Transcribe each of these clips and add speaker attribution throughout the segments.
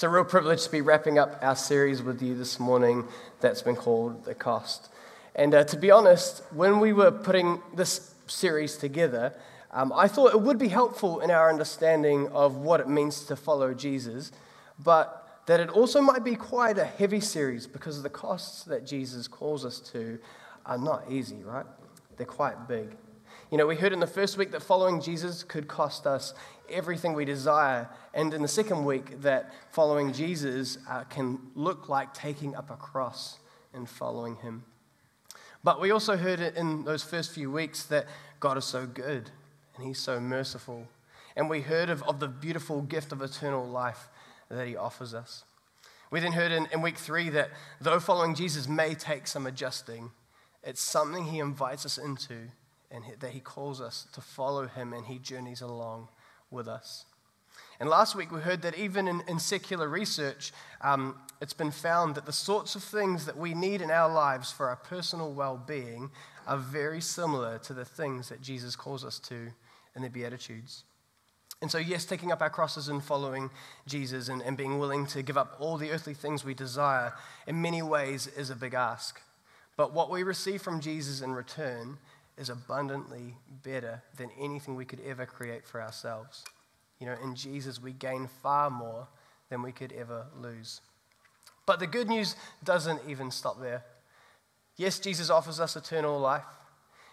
Speaker 1: It's a real privilege to be wrapping up our series with you this morning that's been called The Cost. And uh, to be honest, when we were putting this series together, um, I thought it would be helpful in our understanding of what it means to follow Jesus, but that it also might be quite a heavy series because the costs that Jesus calls us to are not easy, right? They're quite big. You know, we heard in the first week that following Jesus could cost us everything we desire. And in the second week, that following Jesus uh, can look like taking up a cross and following him. But we also heard it in those first few weeks that God is so good and he's so merciful. And we heard of, of the beautiful gift of eternal life that he offers us. We then heard in, in week three that though following Jesus may take some adjusting, it's something he invites us into and that he calls us to follow him and he journeys along with us. And last week we heard that even in, in secular research, um, it's been found that the sorts of things that we need in our lives for our personal well being are very similar to the things that Jesus calls us to in the Beatitudes. And so, yes, taking up our crosses and following Jesus and, and being willing to give up all the earthly things we desire in many ways is a big ask. But what we receive from Jesus in return is abundantly better than anything we could ever create for ourselves. You know, in Jesus, we gain far more than we could ever lose. But the good news doesn't even stop there. Yes, Jesus offers us eternal life.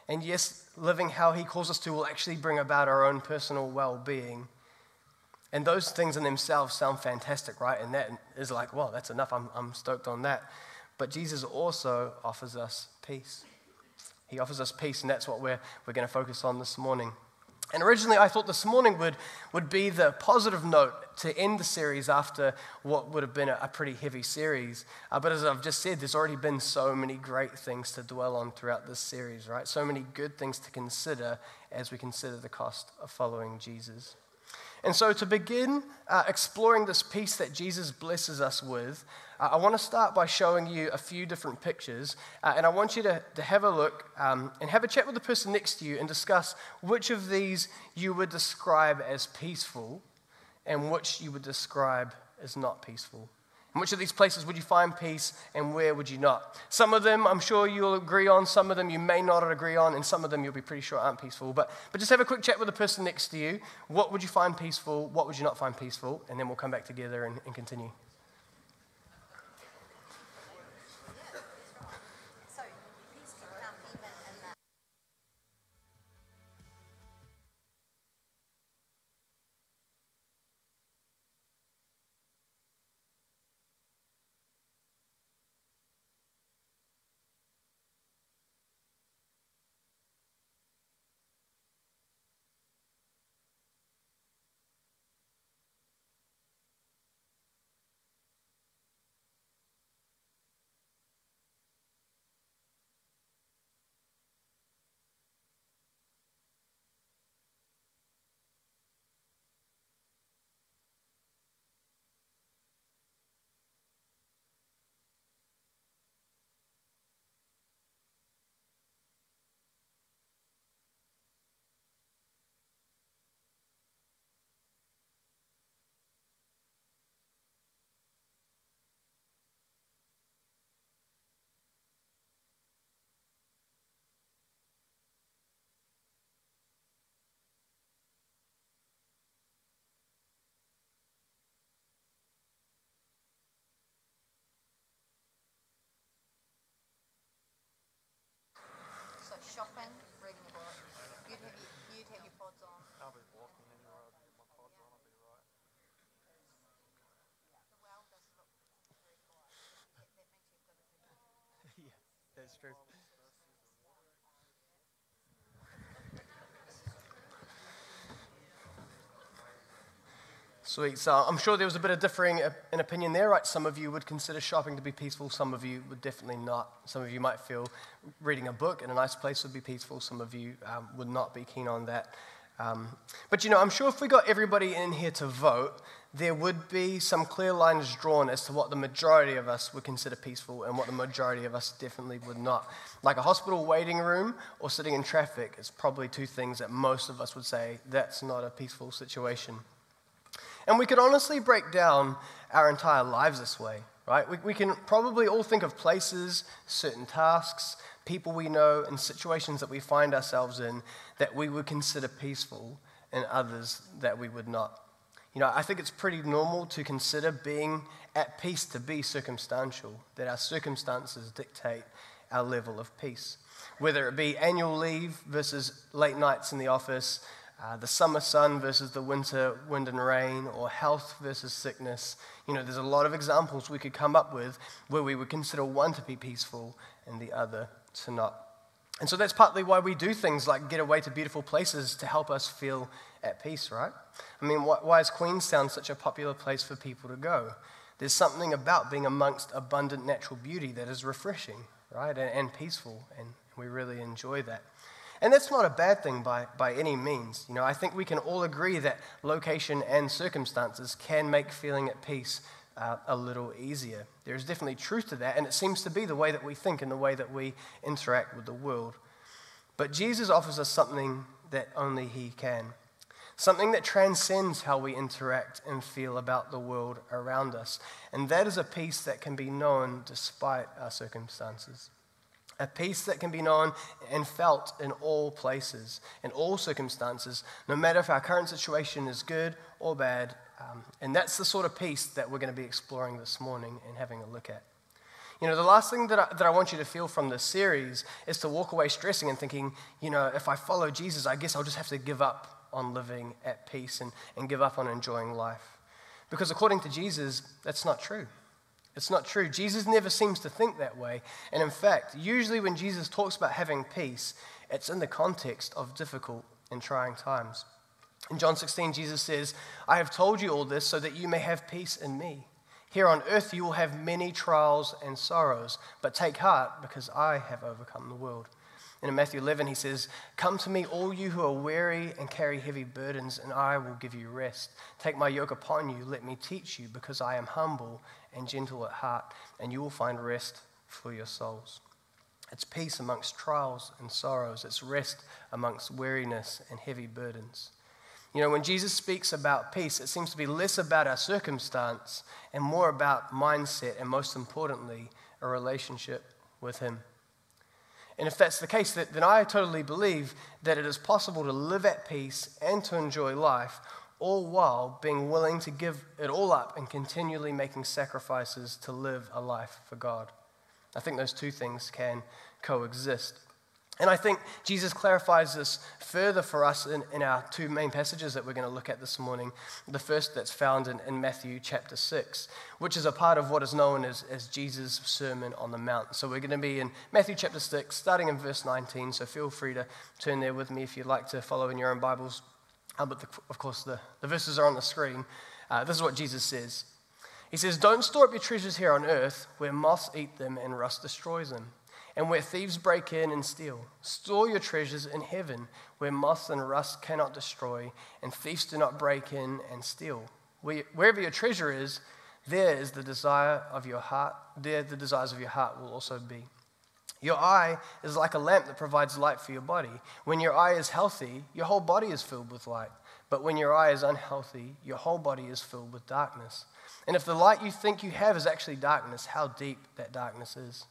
Speaker 1: And yes, living how he calls us to will actually bring about our own personal well being. And those things in themselves sound fantastic, right? And that is like, well, that's enough. I'm, I'm stoked on that. But Jesus also offers us peace. He offers us peace, and that's what we're, we're going to focus on this morning. And originally, I thought this morning would, would be the positive note to end the series after what would have been a, a pretty heavy series. Uh, but as I've just said, there's already been so many great things to dwell on throughout this series, right? So many good things to consider as we consider the cost of following Jesus. And so, to begin uh, exploring this peace that Jesus blesses us with, uh, I want to start by showing you a few different pictures. Uh, and I want you to, to have a look um, and have a chat with the person next to you and discuss which of these you would describe as peaceful and which you would describe as not peaceful. In which of these places would you find peace and where would you not? Some of them I'm sure you'll agree on, some of them you may not agree on, and some of them you'll be pretty sure aren't peaceful. But, but just have a quick chat with the person next to you. What would you find peaceful? What would you not find peaceful? And then we'll come back together and, and continue. true. Sweet. So I'm sure there was a bit of differing in opinion there, right? Some of you would consider shopping to be peaceful, some of you would definitely not. Some of you might feel reading a book in a nice place would be peaceful, some of you um, would not be keen on that. Um, but you know, I'm sure if we got everybody in here to vote, there would be some clear lines drawn as to what the majority of us would consider peaceful and what the majority of us definitely would not. Like a hospital waiting room or sitting in traffic is probably two things that most of us would say that's not a peaceful situation. And we could honestly break down our entire lives this way, right? We, we can probably all think of places, certain tasks, people we know, and situations that we find ourselves in that we would consider peaceful and others that we would not. You know, I think it's pretty normal to consider being at peace to be circumstantial, that our circumstances dictate our level of peace. Whether it be annual leave versus late nights in the office, uh, the summer sun versus the winter wind and rain, or health versus sickness. You know, there's a lot of examples we could come up with where we would consider one to be peaceful and the other to not. And so that's partly why we do things like get away to beautiful places to help us feel at peace, right? I mean, why is Queenstown such a popular place for people to go? There's something about being amongst abundant natural beauty that is refreshing, right? And, and peaceful, and we really enjoy that. And that's not a bad thing by, by any means. You know, I think we can all agree that location and circumstances can make feeling at peace uh, a little easier. There's definitely truth to that, and it seems to be the way that we think and the way that we interact with the world. But Jesus offers us something that only He can, something that transcends how we interact and feel about the world around us. And that is a peace that can be known despite our circumstances a peace that can be known and felt in all places, in all circumstances, no matter if our current situation is good or bad, um, and that's the sort of peace that we're going to be exploring this morning and having a look at. You know, the last thing that I, that I want you to feel from this series is to walk away stressing and thinking, you know, if I follow Jesus, I guess I'll just have to give up on living at peace and, and give up on enjoying life. Because according to Jesus, that's not true. It's not true. Jesus never seems to think that way. And in fact, usually when Jesus talks about having peace, it's in the context of difficult and trying times. In John 16, Jesus says, I have told you all this so that you may have peace in me. Here on earth you will have many trials and sorrows, but take heart because I have overcome the world. And in Matthew 11, he says, Come to me, all you who are weary and carry heavy burdens, and I will give you rest. Take my yoke upon you, let me teach you, because I am humble and gentle at heart, and you will find rest for your souls. It's peace amongst trials and sorrows, it's rest amongst weariness and heavy burdens. You know, when Jesus speaks about peace, it seems to be less about our circumstance and more about mindset and, most importantly, a relationship with Him. And if that's the case, then I totally believe that it is possible to live at peace and to enjoy life, all while being willing to give it all up and continually making sacrifices to live a life for God. I think those two things can coexist. And I think Jesus clarifies this further for us in, in our two main passages that we're going to look at this morning. The first that's found in, in Matthew chapter 6, which is a part of what is known as, as Jesus' Sermon on the Mount. So we're going to be in Matthew chapter 6, starting in verse 19. So feel free to turn there with me if you'd like to follow in your own Bibles. Uh, but the, of course, the, the verses are on the screen. Uh, this is what Jesus says He says, Don't store up your treasures here on earth where moths eat them and rust destroys them and where thieves break in and steal. Store your treasures in heaven, where moth and rust cannot destroy, and thieves do not break in and steal. Wherever your treasure is, there is the desire of your heart. There the desires of your heart will also be. Your eye is like a lamp that provides light for your body. When your eye is healthy, your whole body is filled with light. But when your eye is unhealthy, your whole body is filled with darkness. And if the light you think you have is actually darkness, how deep that darkness is.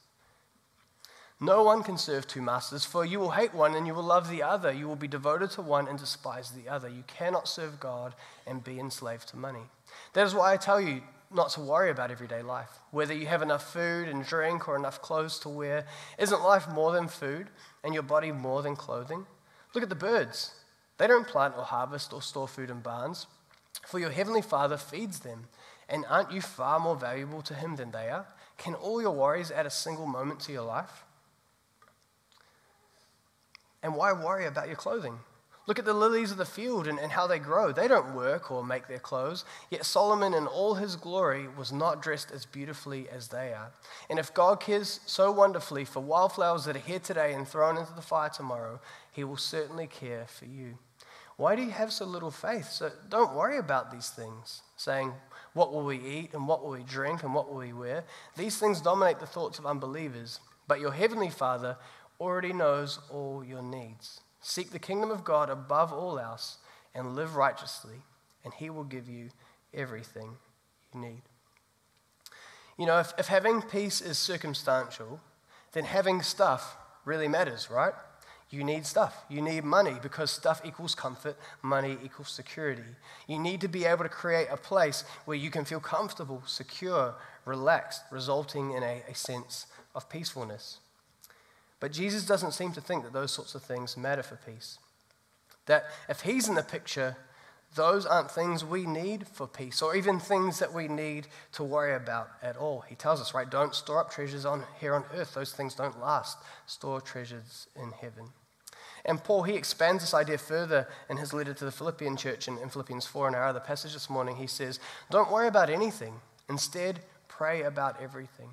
Speaker 1: No one can serve two masters, for you will hate one and you will love the other. You will be devoted to one and despise the other. You cannot serve God and be enslaved to money. That is why I tell you not to worry about everyday life. Whether you have enough food and drink or enough clothes to wear, isn't life more than food and your body more than clothing? Look at the birds. They don't plant or harvest or store food in barns, for your heavenly Father feeds them. And aren't you far more valuable to Him than they are? Can all your worries add a single moment to your life? And why worry about your clothing? Look at the lilies of the field and, and, how they grow. They don't work or make their clothes. Yet Solomon, in all his glory, was not dressed as beautifully as they are. And if God cares so wonderfully for wildflowers that are here today and thrown into the fire tomorrow, he will certainly care for you. Why do you have so little faith? So don't worry about these things, saying, What will we eat and what will we drink and what will we wear? These things dominate the thoughts of unbelievers. But your heavenly Father already knows all your needs. Seek the kingdom of God above all else and live righteously, and He will give you everything you need. You know, if, if having peace is circumstantial, then having stuff really matters, right? You need stuff. You need money because stuff equals comfort, money equals security. You need to be able to create a place where you can feel comfortable, secure, relaxed, resulting in a, a sense of peacefulness. But Jesus doesn't seem to think that those sorts of things matter for peace. That if he's in the picture, those aren't things we need for peace or even things that we need to worry about at all. He tells us, right, don't store up treasures on here on earth. Those things don't last. Store treasures in heaven. And Paul, he expands this idea further in his letter to the Philippian church in, in Philippians 4 and our other passage this morning. He says, Don't worry about anything. Instead, pray about everything.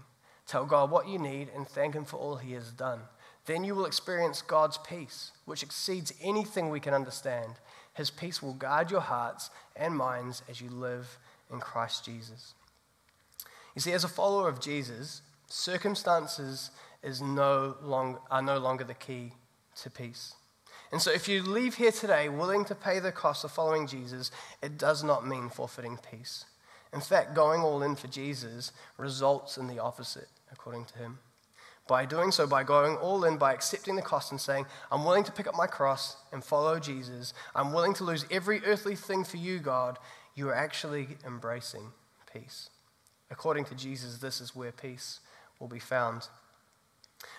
Speaker 1: Tell God what you need and thank Him for all He has done. Then you will experience God's peace, which exceeds anything we can understand. His peace will guard your hearts and minds as you live in Christ Jesus. You see, as a follower of Jesus, circumstances is no long, are no longer the key to peace. And so, if you leave here today willing to pay the cost of following Jesus, it does not mean forfeiting peace. In fact, going all in for Jesus results in the opposite, according to him. By doing so, by going all in, by accepting the cost and saying, I'm willing to pick up my cross and follow Jesus, I'm willing to lose every earthly thing for you, God, you are actually embracing peace. According to Jesus, this is where peace will be found.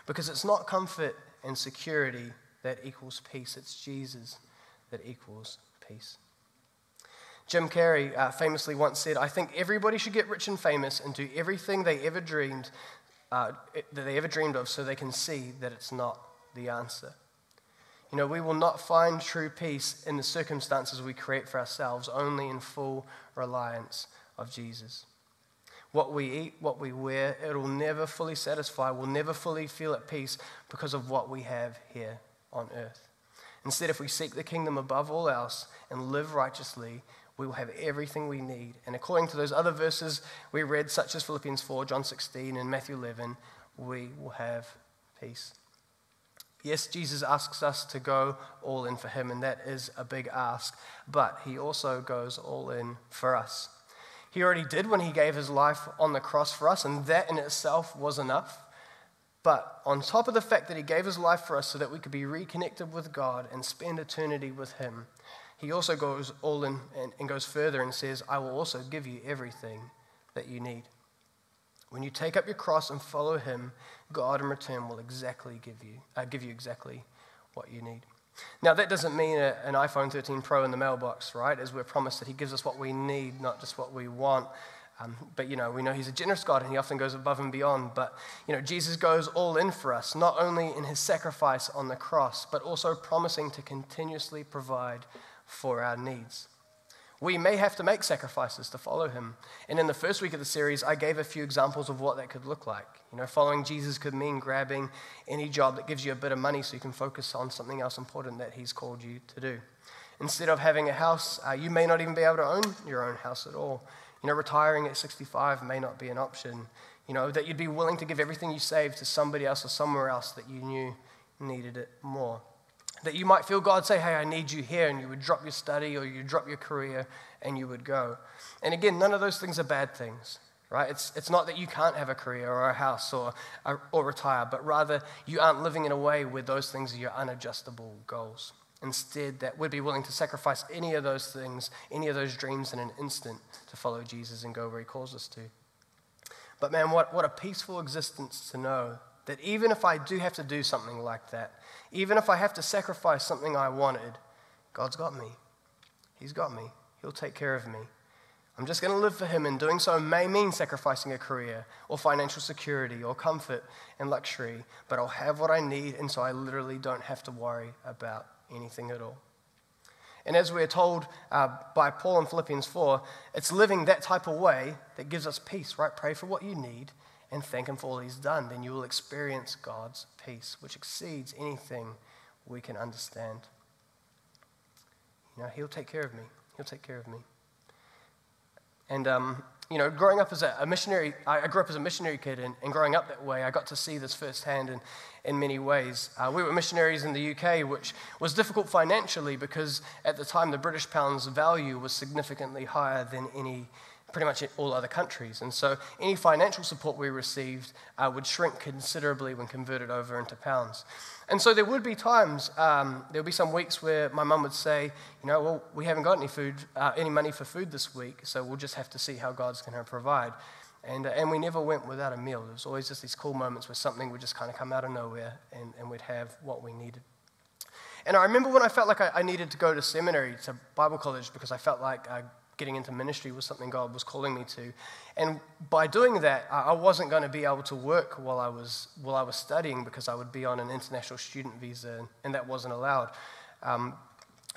Speaker 1: Because it's not comfort and security that equals peace, it's Jesus that equals peace. Jim Carrey uh, famously once said, I think everybody should get rich and famous and do everything they ever dreamed, uh, that they ever dreamed of, so they can see that it's not the answer. You know, we will not find true peace in the circumstances we create for ourselves, only in full reliance of Jesus. What we eat, what we wear, it will never fully satisfy, we'll never fully feel at peace because of what we have here on earth. Instead, if we seek the kingdom above all else and live righteously, we will have everything we need. And according to those other verses we read, such as Philippians 4, John 16, and Matthew 11, we will have peace. Yes, Jesus asks us to go all in for him, and that is a big ask, but he also goes all in for us. He already did when he gave his life on the cross for us, and that in itself was enough. But on top of the fact that he gave his life for us so that we could be reconnected with God and spend eternity with him, he also goes all in and, and goes further and says, I will also give you everything that you need. When you take up your cross and follow him, God in return will exactly give you, uh, give you exactly what you need. Now, that doesn't mean a, an iPhone 13 Pro in the mailbox, right? As we're promised that He gives us what we need, not just what we want. Um, but, you know, we know He's a generous God and He often goes above and beyond. But, you know, Jesus goes all in for us, not only in His sacrifice on the cross, but also promising to continuously provide for our needs. We may have to make sacrifices to follow him. And in the first week of the series, I gave a few examples of what that could look like. You know, following Jesus could mean grabbing any job that gives you a bit of money so you can focus on something else important that he's called you to do. Instead of having a house, uh, you may not even be able to own your own house at all. You know, retiring at 65 may not be an option. You know, that you'd be willing to give everything you saved to somebody else or somewhere else that you knew needed it more that you might feel God say, Hey, I need you here, and you would drop your study or you drop your career and you would go. And again, none of those things are bad things, right? It's, it's not that you can't have a career or a house or, uh, or retire, but rather you aren't living in a way where those things are your unadjustable goals. Instead, that would be willing to sacrifice any of those things, any of those dreams in an instant to follow Jesus and go where he calls us to. But man, what, what a peaceful existence to know that even if I do have to do something like that, even if I have to sacrifice something I wanted, God's got me. He's got me. He'll take care of me. I'm just going to live for Him, and doing so may mean sacrificing a career or financial security or comfort and luxury, but I'll have what I need, and so I literally don't have to worry about anything at all. And as we're told uh, by Paul in Philippians 4, it's living that type of way that gives us peace, right? Pray for what you need and thank Him for all He's done, then you will experience God's peace, which exceeds anything we can understand. You know, He'll take care of me. He'll take care of me. And, um, you know, growing up as a, a, missionary, I grew up as a missionary kid, and, and, growing up that way, I got to see this firsthand in, in many ways. Uh, we were missionaries in the UK, which was difficult financially because at the time the British pound's value was significantly higher than any pretty much all other countries. And so any financial support we received uh, would shrink considerably when converted over into pounds. And so there would be times, um, there would be some weeks where my mum would say, you know, well, we haven't got any food, uh, any money for food this week, so we'll just have to see how God's going to provide. And, uh, and we never went without a meal. There was always just these cool moments where something would just kind of come out of nowhere and, and we'd have what we needed. And I remember when I felt like I, I needed to go to seminary, to Bible college, because I felt like I uh, getting into ministry was something God was calling me to. And by doing that, I wasn't going to be able to work while I was, while I was studying because I would be on an international student visa, and that wasn't allowed. Um,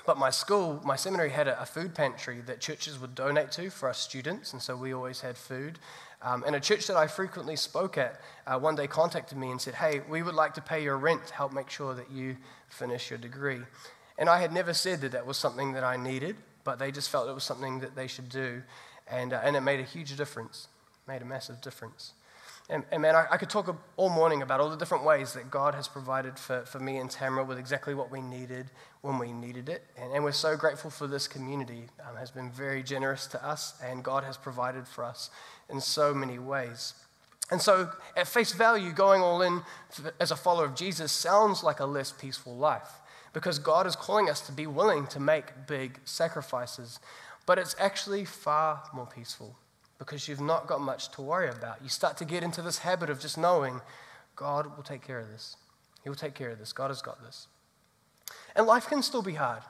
Speaker 1: but my school, my seminary had a, a, food pantry that churches would donate to for us students, and so we always had food. Um, and a church that I frequently spoke at uh, one day contacted me and said, Hey, we would like to pay your rent to help make sure that you finish your degree. And I had never said that that was something that I needed but they just felt it was something that they should do. And, uh, and it made a huge difference, made a massive difference. And, and man, I, I, could talk all morning about all the different ways that God has provided for, for me and Tamara with exactly what we needed when we needed it. And, and we're so grateful for this community, um, has been very generous to us, and God has provided for us in so many ways. And so, at face value, going all in as a follower of Jesus sounds like a less peaceful life because God is calling us to be willing to make big sacrifices. But it's actually far more peaceful because you've not got much to worry about. You start to get into this habit of just knowing God will take care of this. He will take care of this. God has got this. And life can still be hard.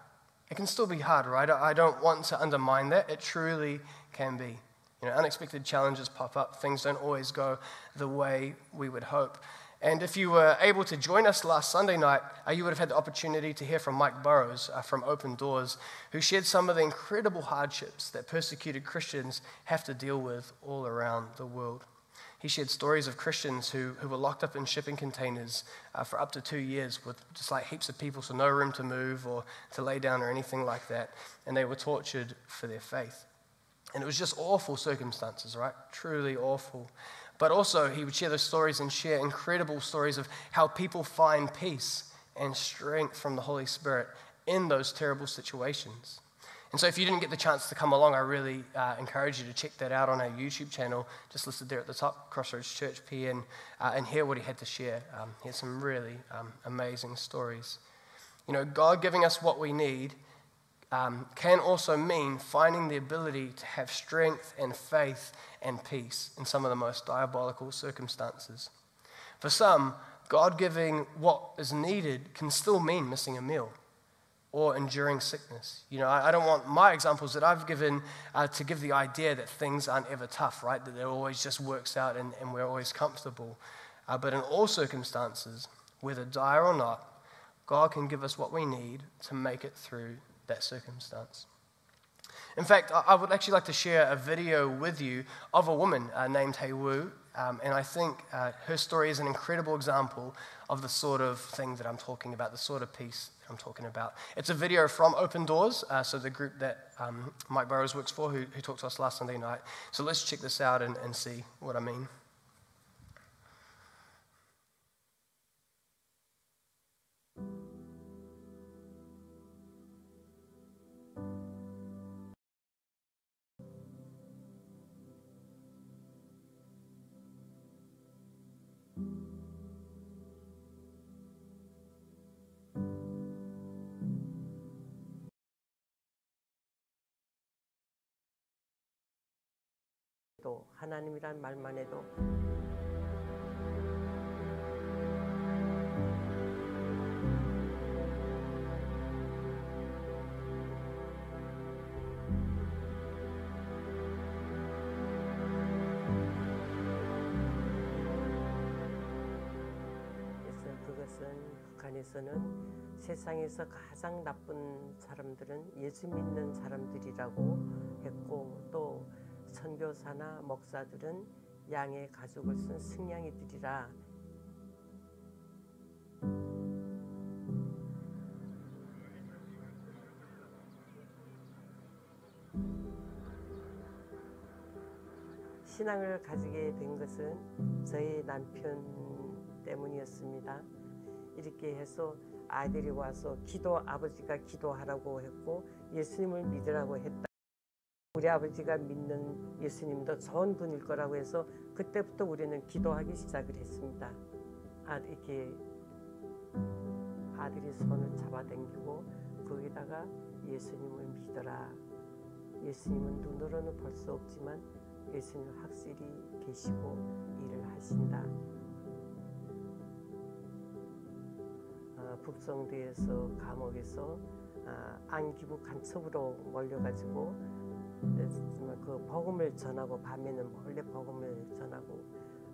Speaker 1: It can still be hard, right? I don't want to undermine that. It truly can be. You know, unexpected challenges pop up. Things don't always go the way we would hope. And if you were able to join us last Sunday night, uh, you would have had the opportunity to hear from Mike Burrows uh, from Open Doors, who shared some of the incredible hardships that persecuted Christians have to deal with all around the world. He shared stories of Christians who, who were locked up in shipping containers uh, for up to two years with just like heaps of people, so no room to move or to lay down or anything like that. And they were tortured for their faith. And it was just awful circumstances, right? Truly awful. But also, he would share those stories and share incredible stories of how people find peace and strength from the Holy Spirit in those terrible situations. And so, if you didn't get the chance to come along, I really uh, encourage you to check that out on our YouTube channel, just listed there at the top, Crossroads Church PN, uh, and hear what he had to share. Um, he had some really um, amazing stories. You know, God giving us what we need um, can also mean finding the ability to have strength and faith and peace in some of the most diabolical circumstances. For some, God giving what is needed can still mean missing a meal or enduring sickness. You know, I, don't want my examples that I've given uh, to give the idea that things aren't ever tough, right? That it always just works out and, and we're always comfortable. Uh, but in all circumstances, whether dire or not, God can give us what we need to make it through that circumstance. In fact, I would actually like to share a video with you of a woman uh, named Hea Woo, um, and I think uh, her story is an incredible example of the sort of thing that I'm talking about, the sort of peace I'm talking about. It's a video from Open Doors, uh, so the group that um, Mike Burrows works for, who, who, talked to us last Sunday night. So let's check this out and, and see what I mean. 하나님이란 말만 해도
Speaker 2: 북한에서는 세상에서 가장 나쁜 사람들은 예수 믿는 사람들이라고 했고 또 선교사나 목사들은 양의 가죽을 쓴 승냥이들이라 신앙을 가지게 된 것은 저희 남편 때문이었습니다. 이렇게 해서 아들이 와서 기도 아버지가 기도하라고 했고 예수님을 믿으라고 했다. 우리 아버지가 믿는 예수님도 좋은 분일 거라고 해서 그때부터 우리는 기도하기 시작을 했습니다. 아, 이 아들이 손을 잡아당기고 거기다가 예수님을 믿어라. 예수님은 눈으로는 볼 수 없지만 예수님 확실히 계시고 일을 하신다. 아, 북성대에서 감옥에서 아, 안기부 간첩으로 몰려가지고 그 복음을 전하고 밤에는 몰래 복음을 전하고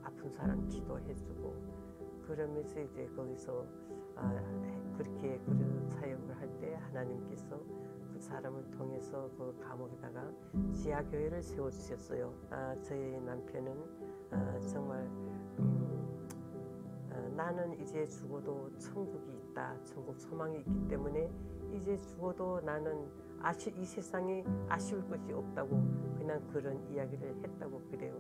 Speaker 2: 아픈 사람 기도해주고 그러면서 이제 거기서 아, 그렇게 그런 사역을 할 때 하나님께서 그 사람을 통해서 그 감옥에다가 지하교회를 세워주셨어요. 아, 저희 남편은 아, 정말 음, 아, 나는 이제 죽어도 천국이 있다. 천국 소망이 있기 때문에 이제 죽어도 나는 아쉬, 이 세상에 아쉬울 것이 없다고 그냥 그런 이야기를 했다고 그래요.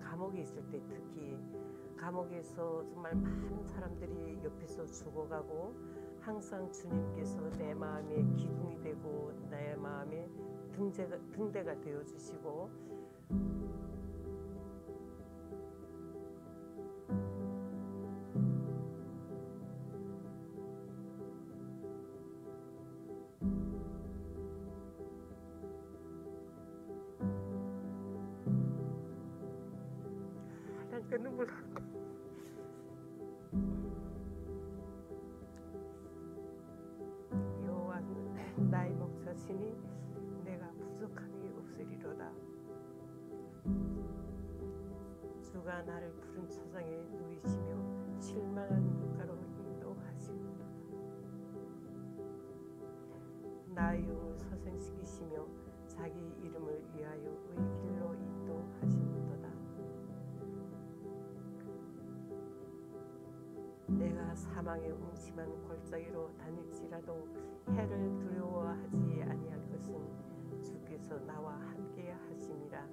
Speaker 2: 감옥에 있을 때 특히 감옥에서 정말 많은 사람들이 옆에서 죽어가고 항상 주님께서 내 마음의 기둥이 되고 나 마음의 등재가, 등대가 되어 주시고 그가 나를 푸른 사장에 누이시며 실망한 물가로 인도하시고 나의 영을 서생시키시며 자기 이름을 위하여 의 길로 인도하시는도다. 내가 사망의 음침한 골짜기로 다닐지라도 해를 두려워하지 아니할 것은 주께서 나와 함께 하심이라.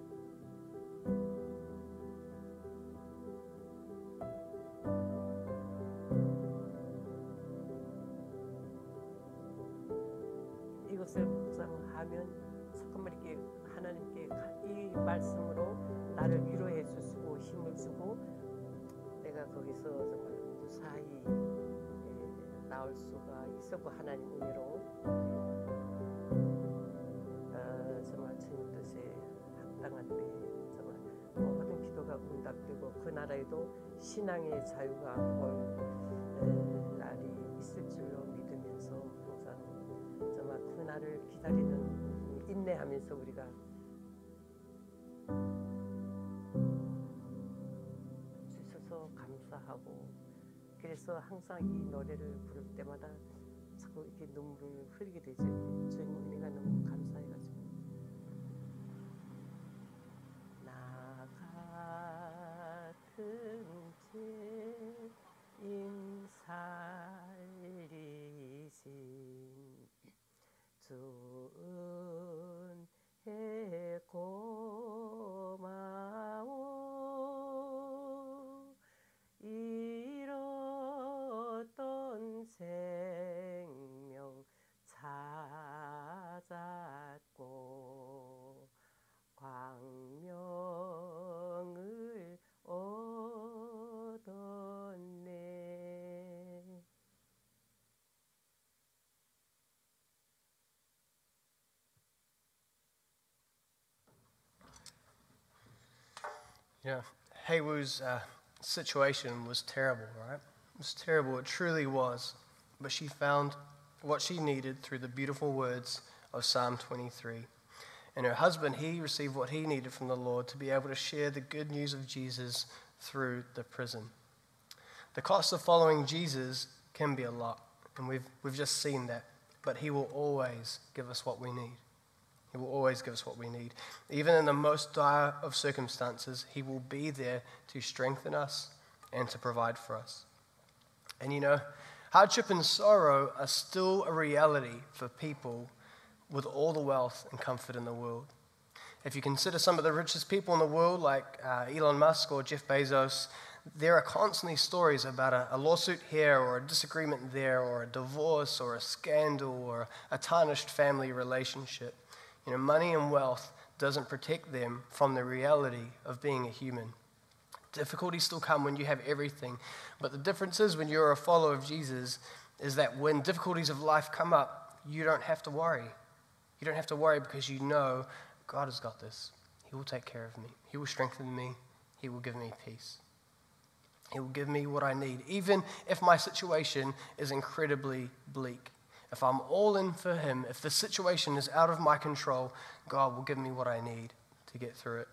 Speaker 2: 나올 수가 있었고 하나님 은혜로 아, 정말 주님 뜻에 합당한 때 정말 모든 기도가 응답되고 그 나라에도 신앙의 자유가 올 날이 있을 줄로 믿으면서 항상 정말 그 날을 기다리는 인내하면서 우리가 주셔서 감사하고 그래서 항상 이 노래를 부를 때마다 자꾸 이렇게 눈물을 흘리게 되죠. 저희 언니가 너무 감사해가지고. 나 같은 죄 인사 Yeah, know, uh, situation was terrible, right? It was terrible. It truly was. But she found what she needed through the beautiful words of Psalm 23. And her husband, he received what he needed from the Lord to be able to share the good news of Jesus through the prison. The cost of following Jesus can be a lot, and we've, we've just seen that, but he will always give us what we need. He will always give us what we need. Even in the most dire of circumstances, He will be there to strengthen us and to provide for us. And you know, hardship and sorrow are still a reality for people with all the wealth and comfort in the world. If you consider some of the richest people in the world, like uh, Elon Musk or Jeff Bezos, there are constantly stories about a, a lawsuit here or a disagreement there or a divorce or a scandal or a tarnished family relationship. You know, money and wealth doesn't protect them from the reality of being a human. Difficulties still come when you have everything. But the difference is when you're a follower of Jesus, is that when difficulties of life come up, you don't have to worry. You don't have to worry because you know God has got this. He will take care of me, He will strengthen me, He will give me peace. He will give me what I need, even if my situation is incredibly bleak if I'm all in for Him, if the situation is out of my control, God will give me what I need to get through it.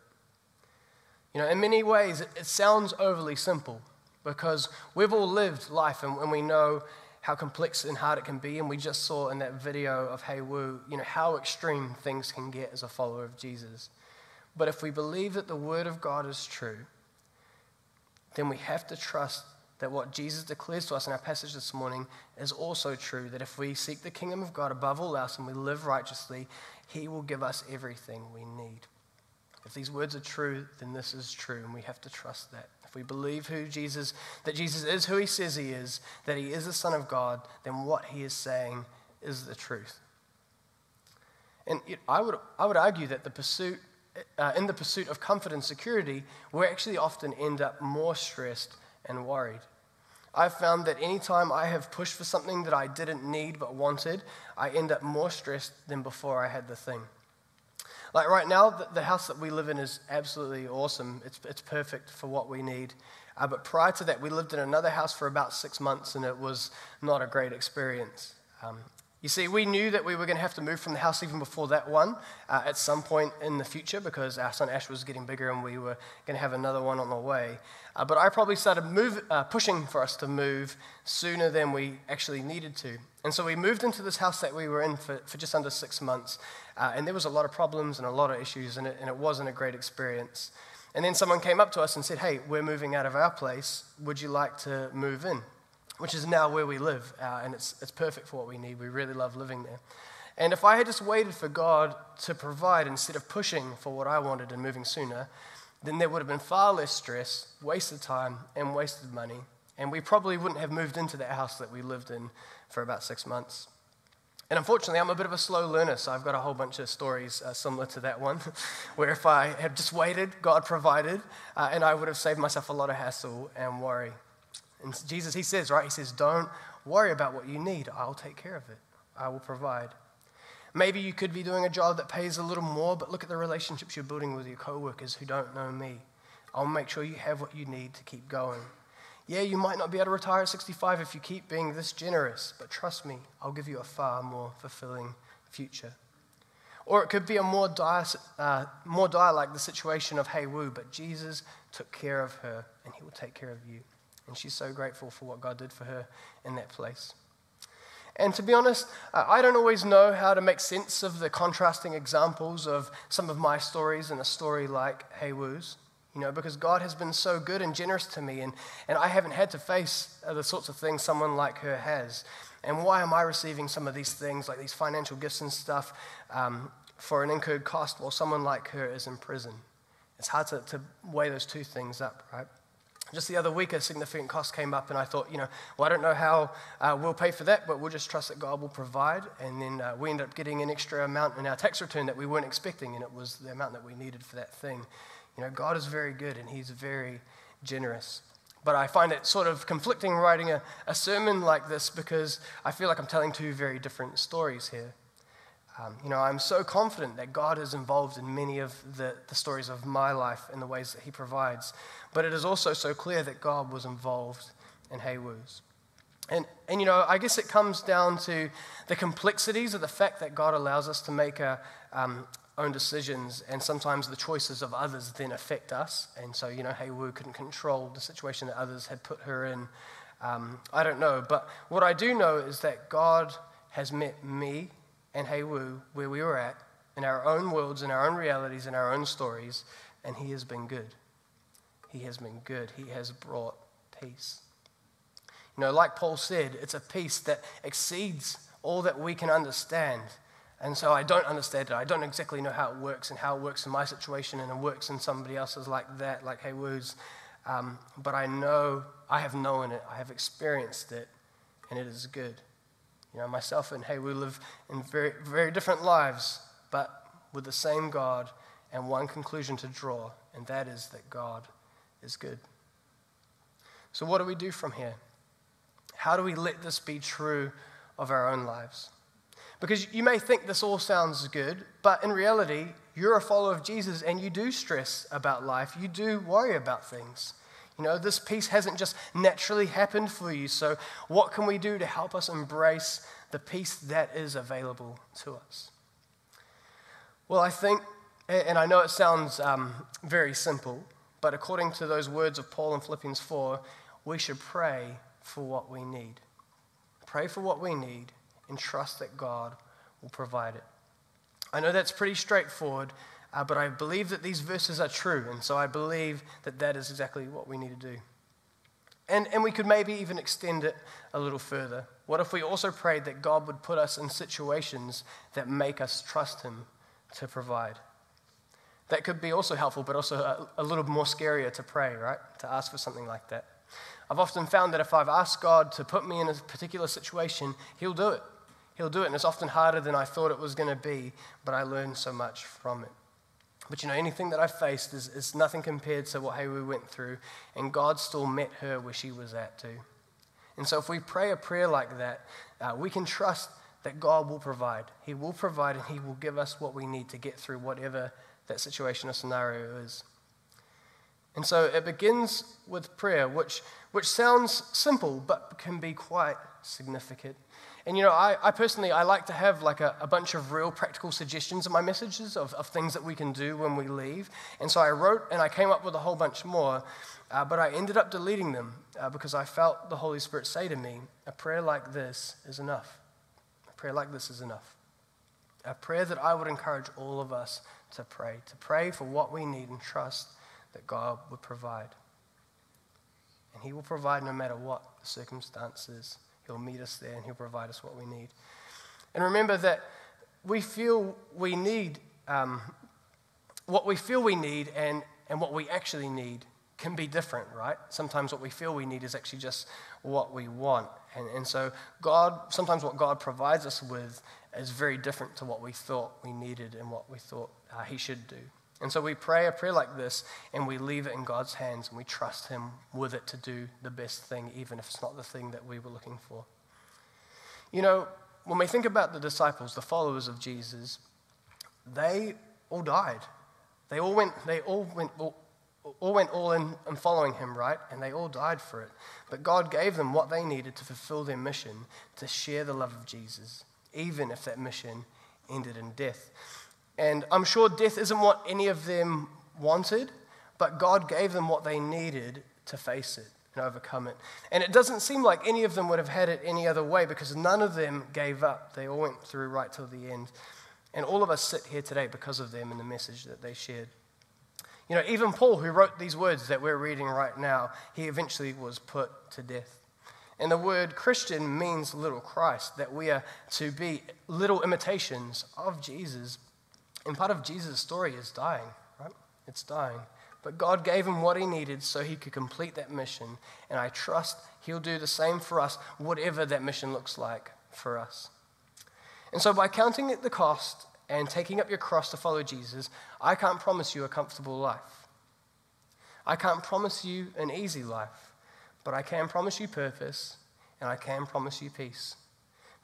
Speaker 2: You know, in many ways, it, sounds overly simple because we've all lived life and, we know how complex and hard it can be. And we just saw in that video of Hea Woo, you know, how extreme things can get as a follower of Jesus. But if we believe that the Word of God is true, then we have to trust that what Jesus declares to us in our passage this morning is also true that if we seek the kingdom of God above all else and we live righteously, He will give us everything we need. If these words are true, then this is true, and we have to trust that. If we believe who Jesus, that Jesus is who he says he is, that he is the Son of God, then what he is saying is the truth. And it, I, would, I would argue that the pursuit, uh, in the pursuit of comfort and security, we actually often end up more stressed and worried. I've found that anytime I have pushed for something that I didn't need but wanted, I end up more stressed than before I had the thing. Like right now, the, house that we live in is absolutely awesome. It's, it's perfect for what we need. Uh, but prior to that, we lived in another house for about six months and it was not a great experience. Um, you see, we knew that we were going to have to move from the house even before that one uh, at some point in the future because our son Ash was getting bigger and we were going to have another one on the way. Uh, but I probably started move, uh, pushing for us to move sooner than we actually needed to. And so we moved into this house that we were in for, for just under six months. Uh, and there was a lot of problems and a lot of issues, in it, and it wasn't a great experience. And then someone came up to us and said, Hey, we're moving out of our place. Would you like to move in? which is now where we live, uh, and it's, it's perfect for what we need. We really love living there. And if I had just waited for God to provide instead of pushing for what I wanted and moving sooner, then there would have been far less stress, wasted time, and wasted money. And we probably wouldn't have moved into that house that we lived in for about six months. And unfortunately, I'm a bit of a slow learner, so I've got a whole bunch of stories uh, similar to that one, where if I had just waited, God provided, uh, and I would have saved myself a lot of hassle and worry. And Jesus, he says, right? He says, don't worry about what you need. I'll take care of it, I will provide. Maybe you could be doing a job that pays a little more, but look at the relationships you're building with your coworkers who don't know me. I'll make sure you have what you need to keep going. Yeah, you might not be able to retire at 65 if you keep being this generous, but trust me, I'll give you a far more fulfilling future. Or it could be a more dire, uh, more dire like the situation of Hea Woo, but Jesus took care of her and he will take care of you. And she's so grateful for what God did for her in that place. And to be honest, I don't always know how to make sense of the contrasting examples of some of my stories and a story like Hea Woo's, you know, because God has been so good and generous to me, and, and I haven't had to face the sorts of things someone like her has. And why am I receiving some of these things, like these financial gifts and stuff, um, for an incurred cost while someone like her is in prison? It's hard to, to weigh those two things up, right? Just the other week, a significant cost came up, and I thought, you know, well, I don't know how uh, we'll pay for that, but we'll just trust that God will provide. And then uh, we ended up getting an extra amount in our tax return that we weren't expecting, and it was the amount that we needed for that thing. You know, God is very good, and He's very generous. But I find it sort of conflicting writing a, a sermon like this because I feel like I'm telling two very different stories here. Um, you know, I'm so confident that God is involved in many of the, the stories of my life and the ways that He provides. But it is also so clear that God was involved in Hea Woo's. And, and you know, I guess it comes down to the complexities of the fact that God allows us to make our um, own decisions, and sometimes the choices of others then affect us. And so, you know, Hea Woo couldn't control the situation that others had put her in. Um, I don't know. But what I do know is that God has met me and Hea Woo where we were at in our own worlds, in our own realities, in our own stories, and He has been good. He has been good. He has brought peace. You know, like Paul said, it's a peace that exceeds all that we can understand. And so I don't understand it. I don't exactly know how it works and how it works in my situation and it works in somebody else's like that, like Hea Woo's. Um, but I know, I have known it, I have experienced it, and it is good. You know, myself and we live in very, very different lives, but with the same God and one conclusion to draw, and that is that God is good. So, what do we do from here? How do we let this be true of our own lives? Because you may think this all sounds good, but in reality, you're a follower of Jesus and you do stress about life, you do worry about things. You know, this peace hasn't just naturally happened for you. So, what can we do to help us embrace the peace that is available to us? Well, I think, and I know it sounds um, very simple, but according to those words of Paul in Philippians 4, we should pray for what we need. Pray for what we need and trust that God will provide it. I know that's pretty straightforward, uh, but I believe that these verses are true, and so I believe that that is exactly what we need to do. And, and we could maybe even extend it a little further. What if we also prayed that God would put us in situations that make us trust Him to provide? That could be also helpful, but also a, a little more scarier to pray, right? To ask for something like that. I've often found that if I've asked God to put me in a particular situation, He'll do it. He'll do it. And it's often harder than I thought it was going to be, but I learn so much from it. But you know, anything that I faced is, is nothing compared to what Hea Woo went through, and God still met her where she was at, too. And so, if we pray a prayer like that, uh, we can trust that God will provide. He will provide, and He will give us what we need to get through whatever that situation or scenario is. And so it begins with prayer, which, which sounds simple, but can be quite significant. And you know, I, I personally, I like to have like a, a, bunch of real practical suggestions in my messages of, of things that we can do when we leave. And so I wrote and I came up with a whole bunch more, uh, but I ended up deleting them uh, because I felt the Holy Spirit say to me, a prayer like this is enough. A prayer like this is enough. A prayer that I would encourage all of us to pray, to pray for what we need and trust that God would provide. And He will provide no matter what the circumstances. He'll meet us there and He'll provide us what we need. And remember that we feel we need, um, what we feel we need and, and what we actually need can be different, right? Sometimes what we feel we need is actually just what we want. And, and so, God, sometimes what God provides us with is very different to what we thought we needed and what we thought uh, He should do. And so we pray a prayer like this and we leave it in God's hands and we trust Him with it to do the best thing, even if it's not the thing that we were looking for. You know, when we think about the disciples, the followers of Jesus, they all died. They all went, they all went, all, all went all in and following him, right? And they all died for it. But God gave them what they needed to fulfill their mission to share the love of Jesus even if that mission ended in death. And I'm sure death isn't what any of them wanted, but God gave them what they needed to face it and overcome it. And it doesn't seem like any of them would have had it any other way because none of them gave up. They all went through right till the end. And all of us sit here today because of them and the message that they shared. You know, even Paul, who wrote these words that we're reading right now, he eventually was put to death. And the word Christian means little Christ, that we are to be little imitations of Jesus. And part of Jesus' story is dying, right? It's dying. But God gave him what he needed so he could complete that mission. And I trust he'll do the same for us, whatever that mission looks like for us. And so, by counting the cost and taking up your cross to follow Jesus, I can't promise you a comfortable life. I can't promise you an easy life. But I can promise you purpose, and I can promise you peace.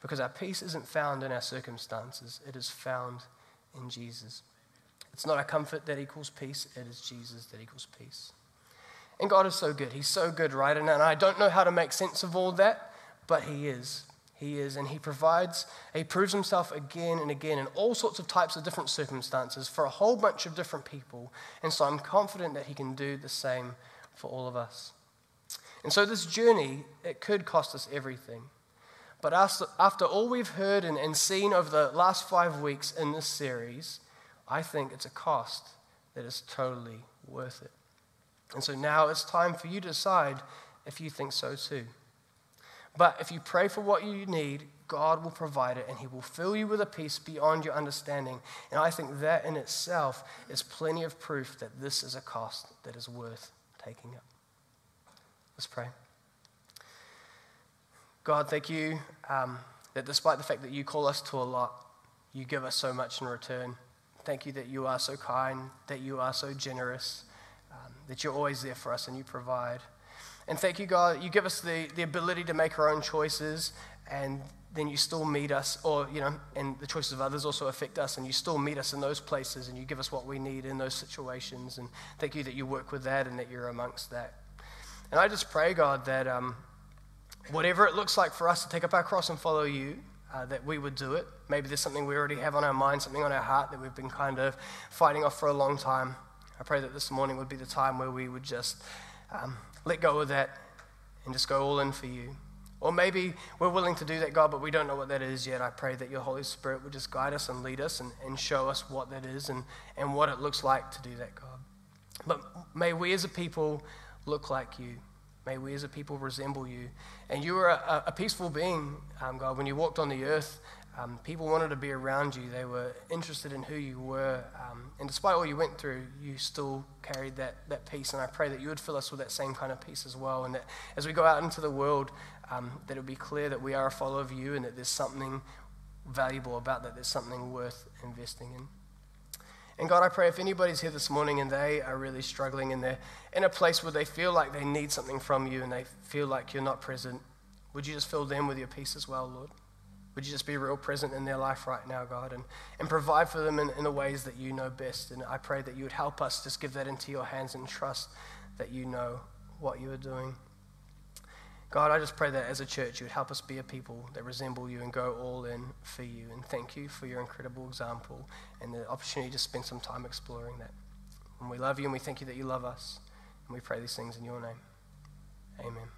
Speaker 2: Because our peace isn't found in our circumstances, it is found in Jesus. It's not our comfort that equals peace, it is Jesus that equals peace. And God is so good. He's so good, right? And, and I don't know how to make sense of all that, but He is. He is. And He provides, He proves Himself again and again in all sorts of types of different circumstances for a whole bunch of different people. And so I'm confident that He can do the same for all of us. And so, this journey, it could cost us everything. But after all we've heard and seen over the last five weeks in this series, I think it's a cost that is totally worth it. And so now it's time for you to decide if you think so too. But if you pray for what you need, God will provide it and He will fill you with a peace beyond your understanding. And I think that in itself is plenty of proof that this is a cost that is worth taking up. Let's pray. God, thank you um, that despite the fact that you call us to a lot, you give us so much in return. Thank you that you are so kind, that you are so generous, um, that you're always there for us and you provide. And thank you, God, you give us the, the ability to make our own choices and then you still meet us, or, you know, and the choices of others also affect us, and you still meet us in those places and you give us what we need in those situations. And thank you that you work with that and that you're amongst that. And I just pray, God, that um, whatever it looks like for us to take up our cross and follow you, uh, that we would do it. Maybe there's something we already have on our mind, something on our heart that we've been kind of fighting off for a long time. I pray that this morning would be the time where we would just um, let go of that and just go all in for you. Or maybe we're willing to do that, God, but we don't know what that is yet. I pray that your Holy Spirit would just guide us and lead us and, and show us what that is and, and what it looks like to do that, God. But may we as a people look like you. May we as a people resemble you. And you were a, a peaceful being, um, God. When you walked on the earth, um, people wanted to be around you. They were interested in who you were. Um, and despite all you went through, you still carried that, that peace. And I pray that you would fill us with that same kind of peace as well. And that as we go out into the world, um, that it would be clear that we are a follower of you and that there's something valuable about that, there's something worth investing in. And God, I pray if anybody's here this morning and they are really struggling and they're in a place where they feel like they need something from you and they feel like you're not present, would you just fill them with your peace as well, Lord? Would you just be real present in their life right now, God, and, and provide for them in, in the ways that you know best? And I pray that you would help us just give that into your hands and trust that you know what you are doing. God, I just pray that as a church, you would help us be a people that resemble you and go all in for you. And thank you for your incredible example and the opportunity to spend some time exploring that. And we love you and we thank you that you love us. And we pray these things in your name. Amen.